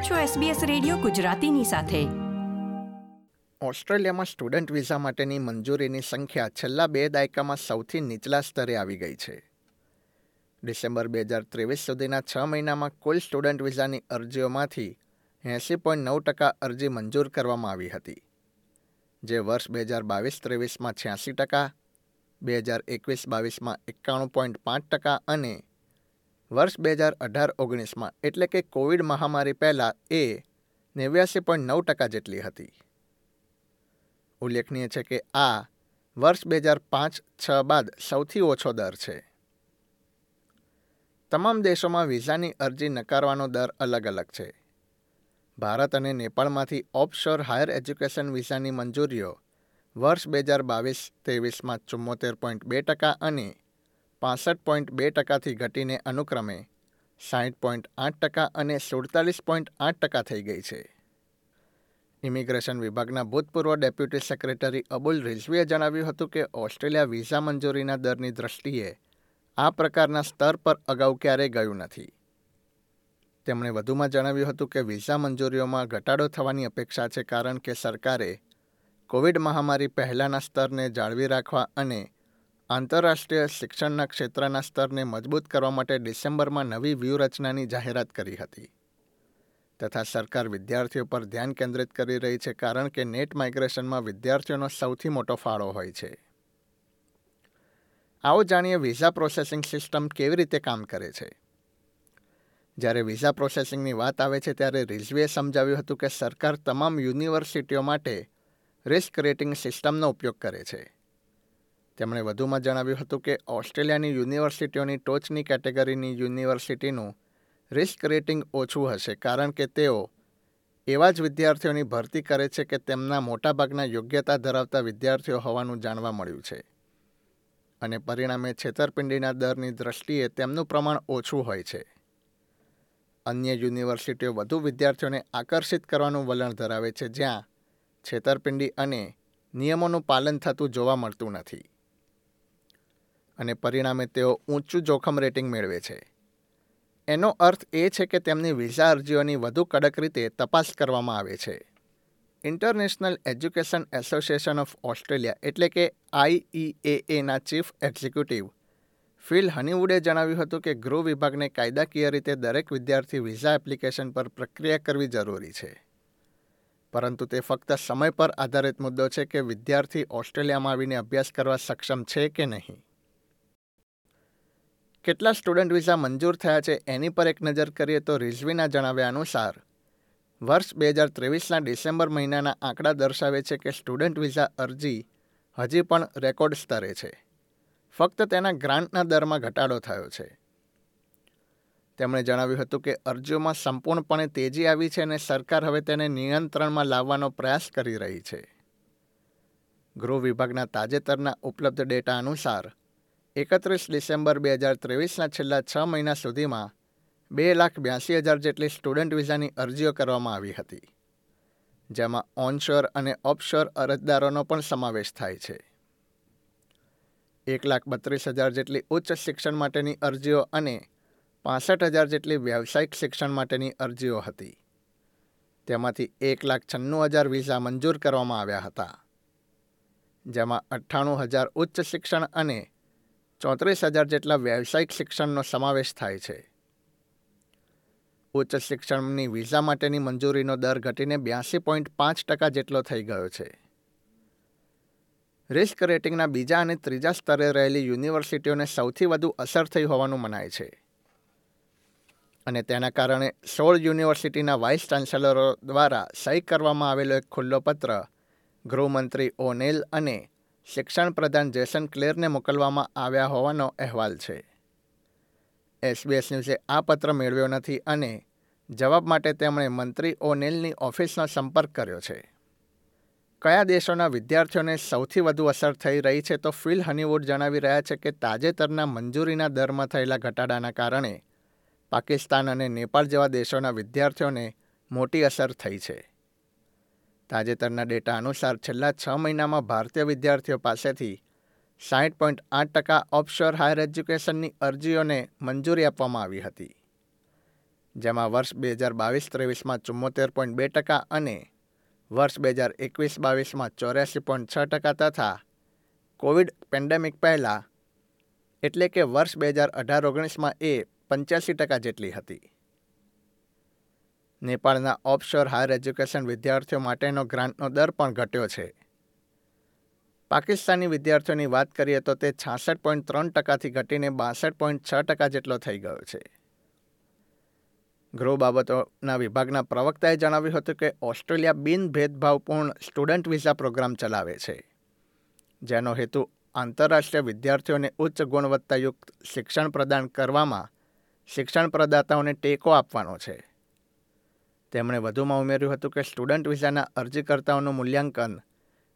આપ છો SBS radio ગુજરાતીની સાથે. ઓસ્ટ્રેલિયામાં સ્ટુડન્ટ વિઝા માટેની મંજૂરીની સંખ્યા છેલ્લા બે દાયકામાં સૌથી નીચલા સ્તરે આવી ગઈ છે. ડિસેમ્બર બે હજાર ત્રેવીસ સુધીના છ મહિનામાં કુલ સ્ટુડન્ટ વિઝાની અરજીઓમાંથી એંસી પોઈન્ટ નવ ટકા અરજી મંજૂર કરવામાં આવી હતી. જે વર્ષ બે હજાર બાવીસ ત્રેવીસમાં છ્યાસી ટકા, બે હજાર એકવીસ બાવીસમાં એકાણું પોઈન્ટ પાંચ ટકા અને વર્ષ બે હજાર અઢાર ઓગણીસમાં, એટલે કે કોવિડ મહામારી પહેલાં એ નેવ્યાસી પોઈન્ટ નવ ટકા જેટલી હતી. ઉલ્લેખનીય છે કે આ વર્ષ બે હજાર પાંચ છ બાદ સૌથી ઓછો દર છે. તમામ દેશોમાં વિઝાની અરજી નકારવાનો દર અલગ અલગ છે. ભારત અને નેપાળમાંથી ઓફશોર હાયર એજ્યુકેશન વિઝાની મંજૂરીઓ વર્ષ બે હજાર બાવીસ ત્રેવીસમાં ચુમ્મોતેર પોઈન્ટ બે ટકા અને પાસઠ પોઈન્ટ બે ટકાથી ઘટીને અનુક્રમે સાઠ પોઈન્ટ આઠ ટકા અને સુડતાલીસ પોઈન્ટ આઠ ટકા થઈ ગઈ છે. ઇમિગ્રેશન વિભાગના ભૂતપૂર્વ ડેપ્યુટી સેક્રેટરી અબુલ રિઝવીએ જણાવ્યું હતું કે ઓસ્ટ્રેલિયા વિઝા મંજૂરીના દરની દ્રષ્ટિએ આ પ્રકારના સ્તર પર અગાઉ ક્યારેય ગયું નથી. તેમણે વધુમાં જણાવ્યું હતું કે વિઝા મંજૂરીઓમાં ઘટાડો થવાની અપેક્ષા છે કારણ કે સરકારે કોવિડ મહામારી પહેલાંના સ્તરને જાળવી રાખવા અને આંતરરાષ્ટ્રીય શિક્ષણના ક્ષેત્રના સ્તરને મજબૂત કરવા માટે ડિસેમ્બરમાં નવી વ્યૂહરચનાની જાહેરાત કરી હતી. તથા સરકાર વિદ્યાર્થીઓ પર ધ્યાન કેન્દ્રિત કરી રહી છે કારણ કે નેટ માઇગ્રેશનમાં વિદ્યાર્થીઓનો સૌથી મોટો ફાળો હોય છે. આવો જાણીએ વિઝા પ્રોસેસિંગ સિસ્ટમ કેવી રીતે કામ કરે છે? જ્યારે વિઝા પ્રોસેસિંગની વાત આવે છે ત્યારે રિઝવીએ સમજાવ્યું હતું કે સરકાર તમામ યુનિવર્સિટીઓ માટે રિસ્ક રેટિંગ સિસ્ટમનો ઉપયોગ કરે છે. તેમણે વધુમાં જણાવ્યું હતું કે ઓસ્ટ્રેલિયાની યુનિવર્સિટીઓની ટોચની કેટેગરીની યુનિવર્સિટીનું રિસ્ક રેટિંગ ઓછું હશે કારણ કે તેઓ એવા જ વિદ્યાર્થીઓની ભરતી કરે છે કે તેમના મોટાભાગના યોગ્યતા ધરાવતા વિદ્યાર્થીઓ હોવાનું જાણવા મળ્યું છે. અને પરિણામે છેતરપિંડીના દરની દ્રષ્ટિએ તેમનું પ્રમાણ ઓછું હોય છે. અન્ય યુનિવર્સિટીઓ વધુ વિદ્યાર્થીઓને આકર્ષિત કરવાનું વલણ ધરાવે છે જ્યાં છેતરપિંડી અને નિયમોનું પાલન થતું જોવા મળતું નથી. અને પરિણામે તેઓ ઊંચું જોખમ રેટિંગ મેળવે છે. એનો અર્થ એ છે કે તેમની વિઝા અરજીઓની વધુ કડક રીતે તપાસ કરવામાં આવે છે. International education association of Australia એટલે કે આઈઈએએના ચીફ એક્ઝિક્યુટિવ ફિલ હનીવુડે જણાવ્યું હતું કે ગૃહ વિભાગને કાયદાકીય રીતે દરેક વિદ્યાર્થી વિઝા એપ્લિકેશન પર પ્રક્રિયા કરવી જરૂરી છે. પરંતુ તે ફક્ત સમય પર આધારિત મુદ્દો છે કે વિદ્યાર્થી ઓસ્ટ્રેલિયામાં આવીને અભ્યાસ કરવા સક્ષમ છે કે નહીં. કેટલા સ્ટુડન્ટ વિઝા મંજૂર થયા છે એની પર એક નજર કરીએ તો રિઝવીના જણાવ્યા અનુસાર, વર્ષ બે હજાર ત્રેવીસના ડિસેમ્બર મહિનાના આંકડા દર્શાવે છે કે સ્ટુડન્ટ વિઝા અરજી હજી પણ રેકોર્ડ સ્તરે છે. ફક્ત તેના ગ્રાન્ટના દરમાં ઘટાડો થયો છે. તેમણે જણાવ્યું હતું કે અરજીઓમાં સંપૂર્ણપણે તેજી આવી છે અને સરકાર હવે તેને નિયંત્રણમાં લાવવાનો પ્રયાસ કરી રહી છે. ગૃહ વિભાગના તાજેતરના ઉપલબ્ધ ડેટા અનુસાર એકત્રીસ ડિસેમ્બર બે હજાર ત્રેવીસના છેલ્લા છ મહિના સુધીમાં બે લાખ બ્યાસી હજાર જેટલી સ્ટુડન્ટ વિઝાની અરજીઓ કરવામાં આવી હતી, જેમાં ઓનશોર અને ઓફશોર અરજદારોનો પણ સમાવેશ થાય છે. એક લાખ બત્રીસ હજાર જેટલી ઉચ્ચ શિક્ષણ માટેની અરજીઓ અને પાસઠ હજાર જેટલી વ્યાવસાયિક શિક્ષણ માટેની અરજીઓ હતી. તેમાંથી એક લાખ છન્નું હજાર વિઝા મંજૂર કરવામાં આવ્યા હતા, જેમાં અઠ્ઠાણું હજાર ઉચ્ચ શિક્ષણ અને ચોત્રીસ હજાર જેટલા વ્યાવસાયિક શિક્ષણનો સમાવેશ થાય છે. ઉચ્ચ શિક્ષણની વિઝા માટેની મંજૂરીનો દર ઘટીને બ્યાસી પોઈન્ટ પાંચ ટકા જેટલો થઈ ગયો છે. રિસ્ક રેટિંગના બીજા અને ત્રીજા સ્તરે રહેલી યુનિવર્સિટીઓને સૌથી વધુ અસર થઈ હોવાનું મનાય છે. અને તેના કારણે સોળ યુનિવર્સિટીના વાઇસ ચાન્સેલરો દ્વારા સહી કરવામાં આવેલો એક ખુલ્લો પત્ર ગૃહમંત્રી ઓનેલ અને શિક્ષણ પ્રધાન જેસન ક્લેરને મોકલવામાં આવ્યા હોવાનો અહેવાલ છે. એસબીએસ ન્યૂઝે આ પત્ર મેળવ્યો નથી અને જવાબ માટે તેમણે મંત્રી ઓનેલની ઓફિસનો સંપર્ક કર્યો છે. કયા દેશોના વિદ્યાર્થીઓને સૌથી વધુ અસર થઈ રહી છે તો ફિલ હનીવુડ જણાવી રહ્યા છે કે તાજેતરના મંજૂરીના દરમાં થયેલા ઘટાડાના કારણે પાકિસ્તાન અને નેપાળ જેવા દેશોના વિદ્યાર્થીઓને મોટી અસર થઈ છે. તાજેતરના ડેટા અનુસાર છેલ્લા છ મહિનામાં ભારતીય વિદ્યાર્થીઓ પાસેથી સાઠ પોઈન્ટ આઠ ટકા ઓફશોર હાયર એજ્યુકેશનની અરજીઓને મંજૂરી આપવામાં આવી હતી, જેમાં વર્ષ બે હજાર બાવીસ ત્રેવીસમાં ચુમ્મોતેર પોઈન્ટ બે ટકા અને વર્ષ બે હજાર એકવીસ બાવીસમાં ચોર્યાસી પોઈન્ટ છ ટકા તથા કોવિડ પેન્ડેમિક પહેલાં એટલે કે વર્ષ બે હજાર અઢાર ઓગણીસમાં એ પંચ્યાસી ટકા જેટલી હતી. નેપાળના ઓફશોર હાયર એજ્યુકેશન વિદ્યાર્થીઓ માટેનો ગ્રાન્ટનો દર પણ ઘટ્યો છે. પાકિસ્તાની વિદ્યાર્થીઓની વાત કરીએ તો તે છાસઠ પોઈન્ટ ત્રણ ટકાથી ઘટીને બાસઠ પોઈન્ટ છ ટકા જેટલો થઈ ગયો છે. ગૃહ બાબતોના વિભાગના પ્રવક્તાએ જણાવ્યું હતું કે ઓસ્ટ્રેલિયા બિન ભેદભાવપૂર્ણ સ્ટુડન્ટ વિઝા પ્રોગ્રામ ચલાવે છે, જેનો હેતુ આંતરરાષ્ટ્રીય વિદ્યાર્થીઓને ઉચ્ચ ગુણવત્તાયુક્ત શિક્ષણ પ્રદાન કરવામાં શિક્ષણ પ્રદાતાઓને ટેકો આપવાનો છે. તેમણે વધુમાં ઉમેર્યું હતું કે સ્ટુડન્ટ વિઝાના અરજીકર્તાઓનું મૂલ્યાંકન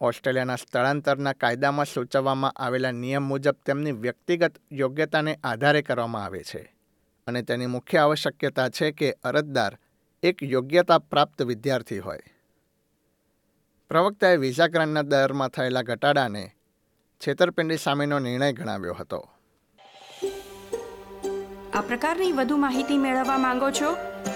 ઓસ્ટ્રેલિયાના સ્થળાંતરના કાયદામાં સૂચવવામાં આવેલા નિયમ મુજબ તેમની વ્યક્તિગત યોગ્યતાને આધારે કરવામાં આવે છે. અને તેની મુખ્ય આવશ્યકતા છે કે અરજદાર એક યોગ્યતા પ્રાપ્ત વિદ્યાર્થી હોય. પ્રવક્તાએ વિઝા ગ્રાન્ટના દરમાં થયેલા ઘટાડાને છેતરપિંડી સામેનો નિર્ણય ગણાવ્યો હતો. આ પ્રકારની વધુ માહિતી મેળવવા માંગો છો?